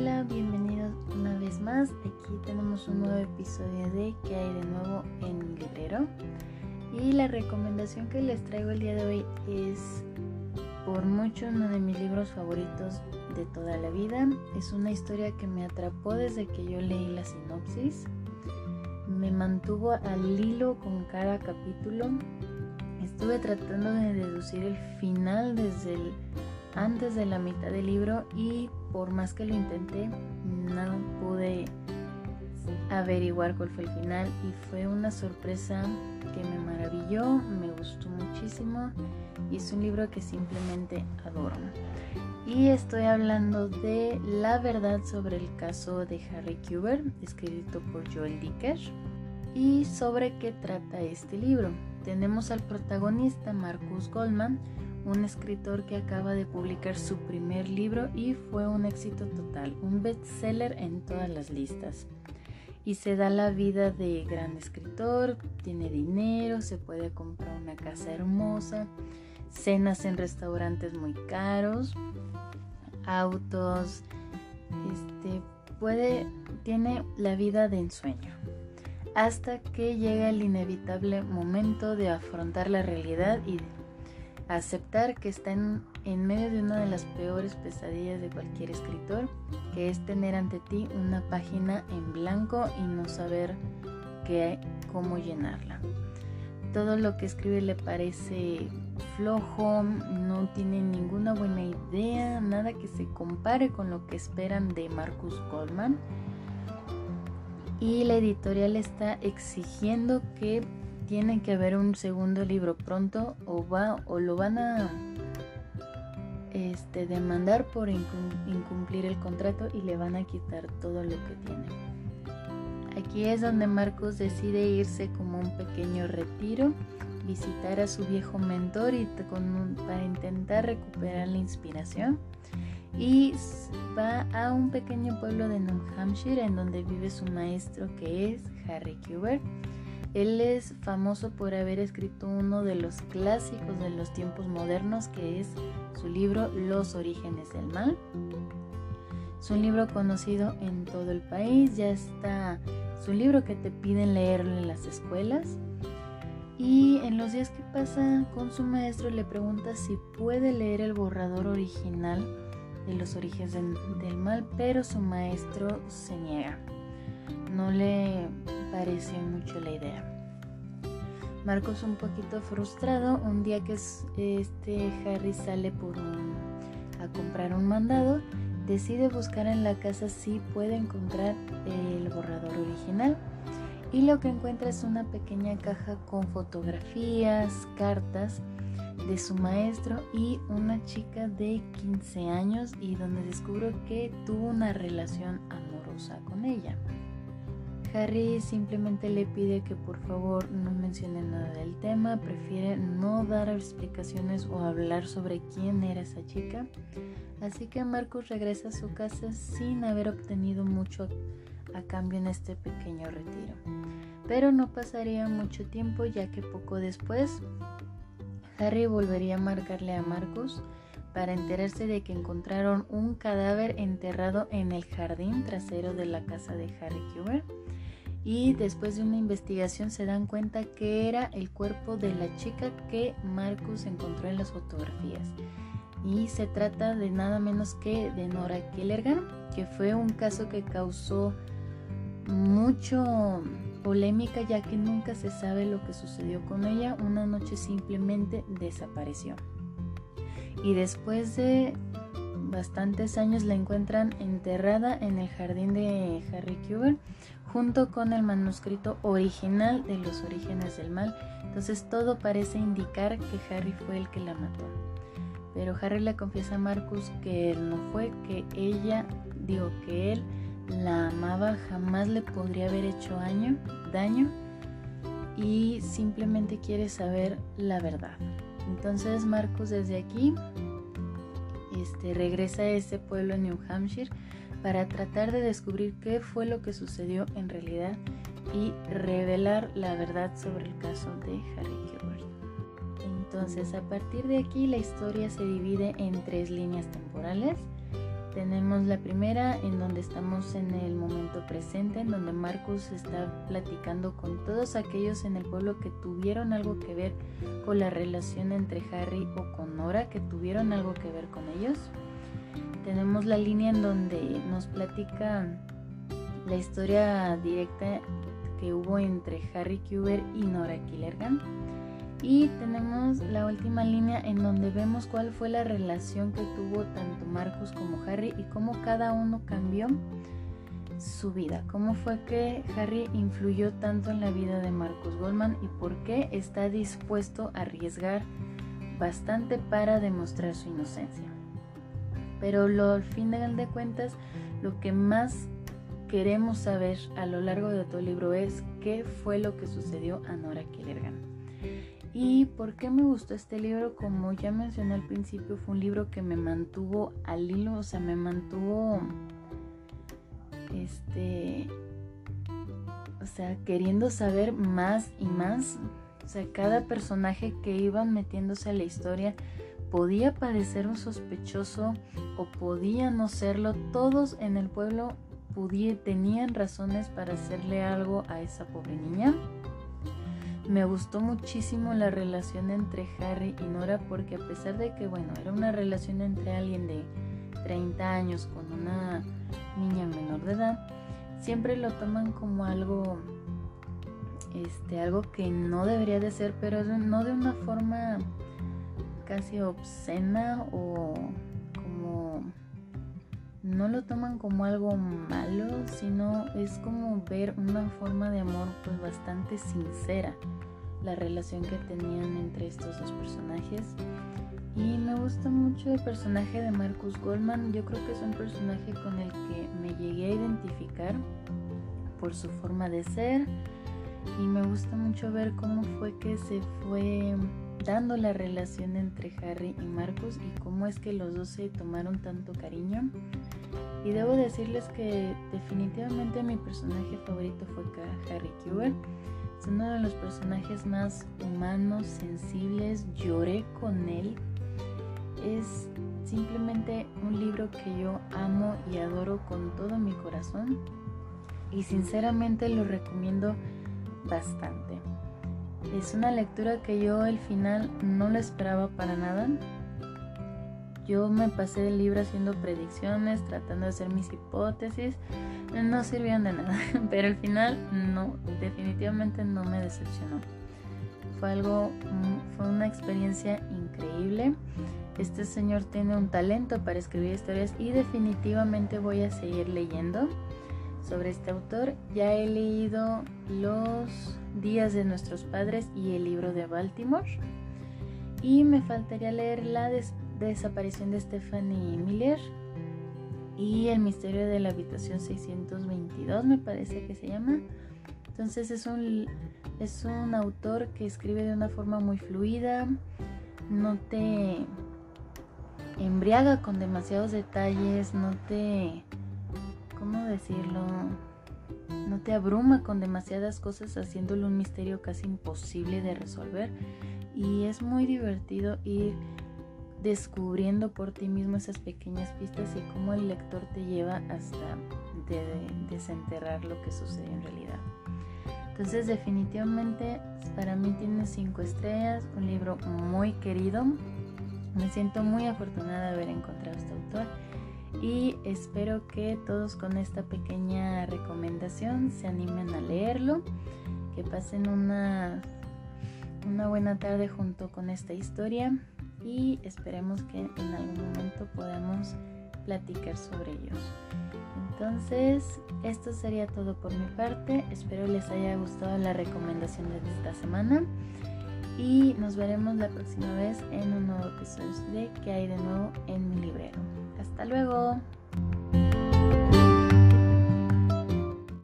Hola, bienvenidos una vez más. Aquí tenemos un nuevo episodio de ¿Qué hay de nuevo en mi librero? Y la recomendación que les traigo el día de hoy es por mucho uno de mis libros favoritos de toda la vida. Es una historia que me atrapó desde que yo leí la sinopsis. Me mantuvo al hilo con cada capítulo. Estuve tratando de deducir el final desde el antes de la mitad del libro y por más que lo intenté, no pude averiguar cuál fue el final y fue una sorpresa que me maravilló, me gustó muchísimo y es un libro que simplemente adoro. Y estoy hablando de La verdad sobre el caso de Harry Kuber, escrito por Joel Dicker. ¿Y sobre qué trata este libro? Tenemos al protagonista Marcus Goldman, un escritor que acaba de publicar su primer libro y fue un éxito total, un bestseller en todas las listas. Y se da la vida de gran escritor, tiene dinero, se puede comprar una casa hermosa, cenas en restaurantes muy caros, autos, este puede tiene la vida de ensueño. Hasta que llega el inevitable momento de afrontar la realidad y aceptar que está en, medio de una de las peores pesadillas de cualquier escritor, que es tener ante ti una página en blanco y no saber qué, cómo llenarla. Todo lo que escribe le parece flojo, no tiene ninguna buena idea, nada que se compare con lo que esperan de Marcus Goldman. Y la editorial está exigiendo que tiene que haber un segundo libro pronto o va o lo van a este, demandar por incumplir el contrato y le van a quitar todo lo que tiene. Aquí es donde Marcos decide irse como un pequeño retiro, visitar a su viejo mentor y para intentar recuperar la inspiración. Y va a un pequeño pueblo de New Hampshire en donde vive su maestro que es Harry Kubert él es famoso por haber escrito uno de los clásicos de los tiempos modernos, que es su libro Los orígenes del mal. Es un libro conocido en todo el país, ya está, es libro que te piden leerlo en las escuelas. Y en los días que pasa con su maestro le pregunta si puede leer el borrador original de los orígenes del mal, pero su maestro se niega. No le pareció mucho la idea. Marcos un poquito frustrado, un día que este Harry sale por a comprar un mandado, decide buscar en la casa si puede encontrar el borrador original y lo que encuentra es una pequeña caja con fotografías, cartas de su maestro y una chica de 15 años y donde descubre que tuvo una relación amorosa con ella. Harry simplemente le pide que por favor no mencione nada del tema, prefiere no dar explicaciones o hablar sobre quién era esa chica. Así que Marcus regresa a su casa sin haber obtenido mucho a cambio en este pequeño retiro. Pero no pasaría mucho tiempo ya que poco después Harry volvería a marcarle a Marcus para enterarse de que encontraron un cadáver enterrado en el jardín trasero de la casa de Harry Kuber y después de una investigación se dan cuenta que era el cuerpo de la chica que Marcus encontró en las fotografías. Y se trata de nada menos que de Nora Kellergan, que fue un caso que causó mucho polémica ya que nunca se sabe lo que sucedió con ella. Una noche simplemente desapareció. Y después de bastantes años la encuentran enterrada en el jardín de Harry Kuber junto con el manuscrito original de los orígenes del mal. Entonces todo parece indicar que Harry fue el que la mató. Pero Harry le confiesa a Marcus que él no fue, que ella, digo que él la amaba, jamás le podría haber hecho daño, daño y simplemente quiere saber la verdad. Entonces Marcus desde aquí este, regresa a ese pueblo en New Hampshire para tratar de descubrir qué fue lo que sucedió en realidad y revelar la verdad sobre el caso de Harry Gilbert. Entonces, a partir de aquí la historia se divide en tres líneas temporales. Tenemos la primera en donde estamos en el momento presente, en donde Marcus está platicando con todos aquellos en el pueblo que tuvieron algo que ver con la relación entre Harry o con Nora, que tuvieron algo que ver con ellos. Tenemos la línea en donde nos platica la historia directa que hubo entre Harry Kuber y Nora Killergan. Y tenemos la última línea en donde vemos cuál fue la relación que tuvo tanto Marcus como Harry y cómo cada uno cambió su vida, cómo fue que Harry influyó tanto en la vida de Marcus Goldman y por qué está dispuesto a arriesgar bastante para demostrar su inocencia. Pero al final de cuentas, lo que más queremos saber a lo largo de todo el libro es qué fue lo que sucedió a Nora Killergan. ¿Y por qué me gustó este libro? Como ya mencioné al principio, fue un libro que me mantuvo al hilo, o sea, me mantuvo, este, o sea, queriendo saber más y más. O sea, cada personaje que iban metiéndose a la historia podía parecer un sospechoso o podía no serlo. Todos en el pueblo tenían razones para hacerle algo a esa pobre niña. Me gustó muchísimo la relación entre Harry y Nora porque a pesar de que, bueno, era una relación entre alguien de 30 años con una niña menor de edad, siempre lo toman como algo, este, algo que no debería de ser, pero no de una forma casi obscena o como no lo toman como algo malo, sino es como ver una forma de amor pues bastante sincera la relación que tenían entre estos dos personajes. Y me gusta mucho el personaje de Marcus Goldman. Yo creo que es un personaje con el que me llegué a identificar por su forma de ser. Y me gusta mucho ver cómo fue que se fue dando la relación entre Harry y Marcus y cómo es que los dos se tomaron tanto cariño. Y debo decirles que definitivamente mi personaje favorito fue Harry Kuber es uno de los personajes más humanos, sensibles, lloré con él. Es simplemente un libro que yo amo y adoro con todo mi corazón y sinceramente lo recomiendo bastante. Es una lectura que yo al final no la esperaba para nada. Yo me pasé el libro haciendo predicciones, tratando de hacer mis hipótesis. No sirvieron de nada, pero al final no, definitivamente no me decepcionó. Fue algo, mm, fue una experiencia increíble. Este señor tiene un talento para escribir historias y definitivamente voy a seguir leyendo sobre este autor. Ya he leído Los días de nuestros padres y el libro de Baltimore. Y me faltaría leer La desaparición de Stephanie Miller y El misterio de la habitación 622 me parece que se llama. Entonces es un, es un autor que escribe de una forma muy fluida, no te embriaga con demasiados detalles, no te, ¿cómo decirlo? No te abruma con demasiadas cosas haciéndolo un misterio casi imposible de resolver. Y es muy divertido ir descubriendo por ti mismo esas pequeñas pistas y cómo el lector te lleva hasta desenterrar lo que sucede en realidad. Entonces definitivamente para mí tiene cinco estrellas, un libro muy querido. Me siento muy afortunada de haber encontrado a este autor y espero que todos con esta pequeña recomendación se animen a leerlo, que pasen una, una buena tarde junto con esta historia y esperemos que en algún momento podamos platicar sobre ellos. Entonces, esto sería todo por mi parte. Espero les haya gustado la recomendación de esta semana. Y nos veremos la próxima vez en un nuevo episodio de ¿Qué hay de nuevo en mi librero? Hasta luego.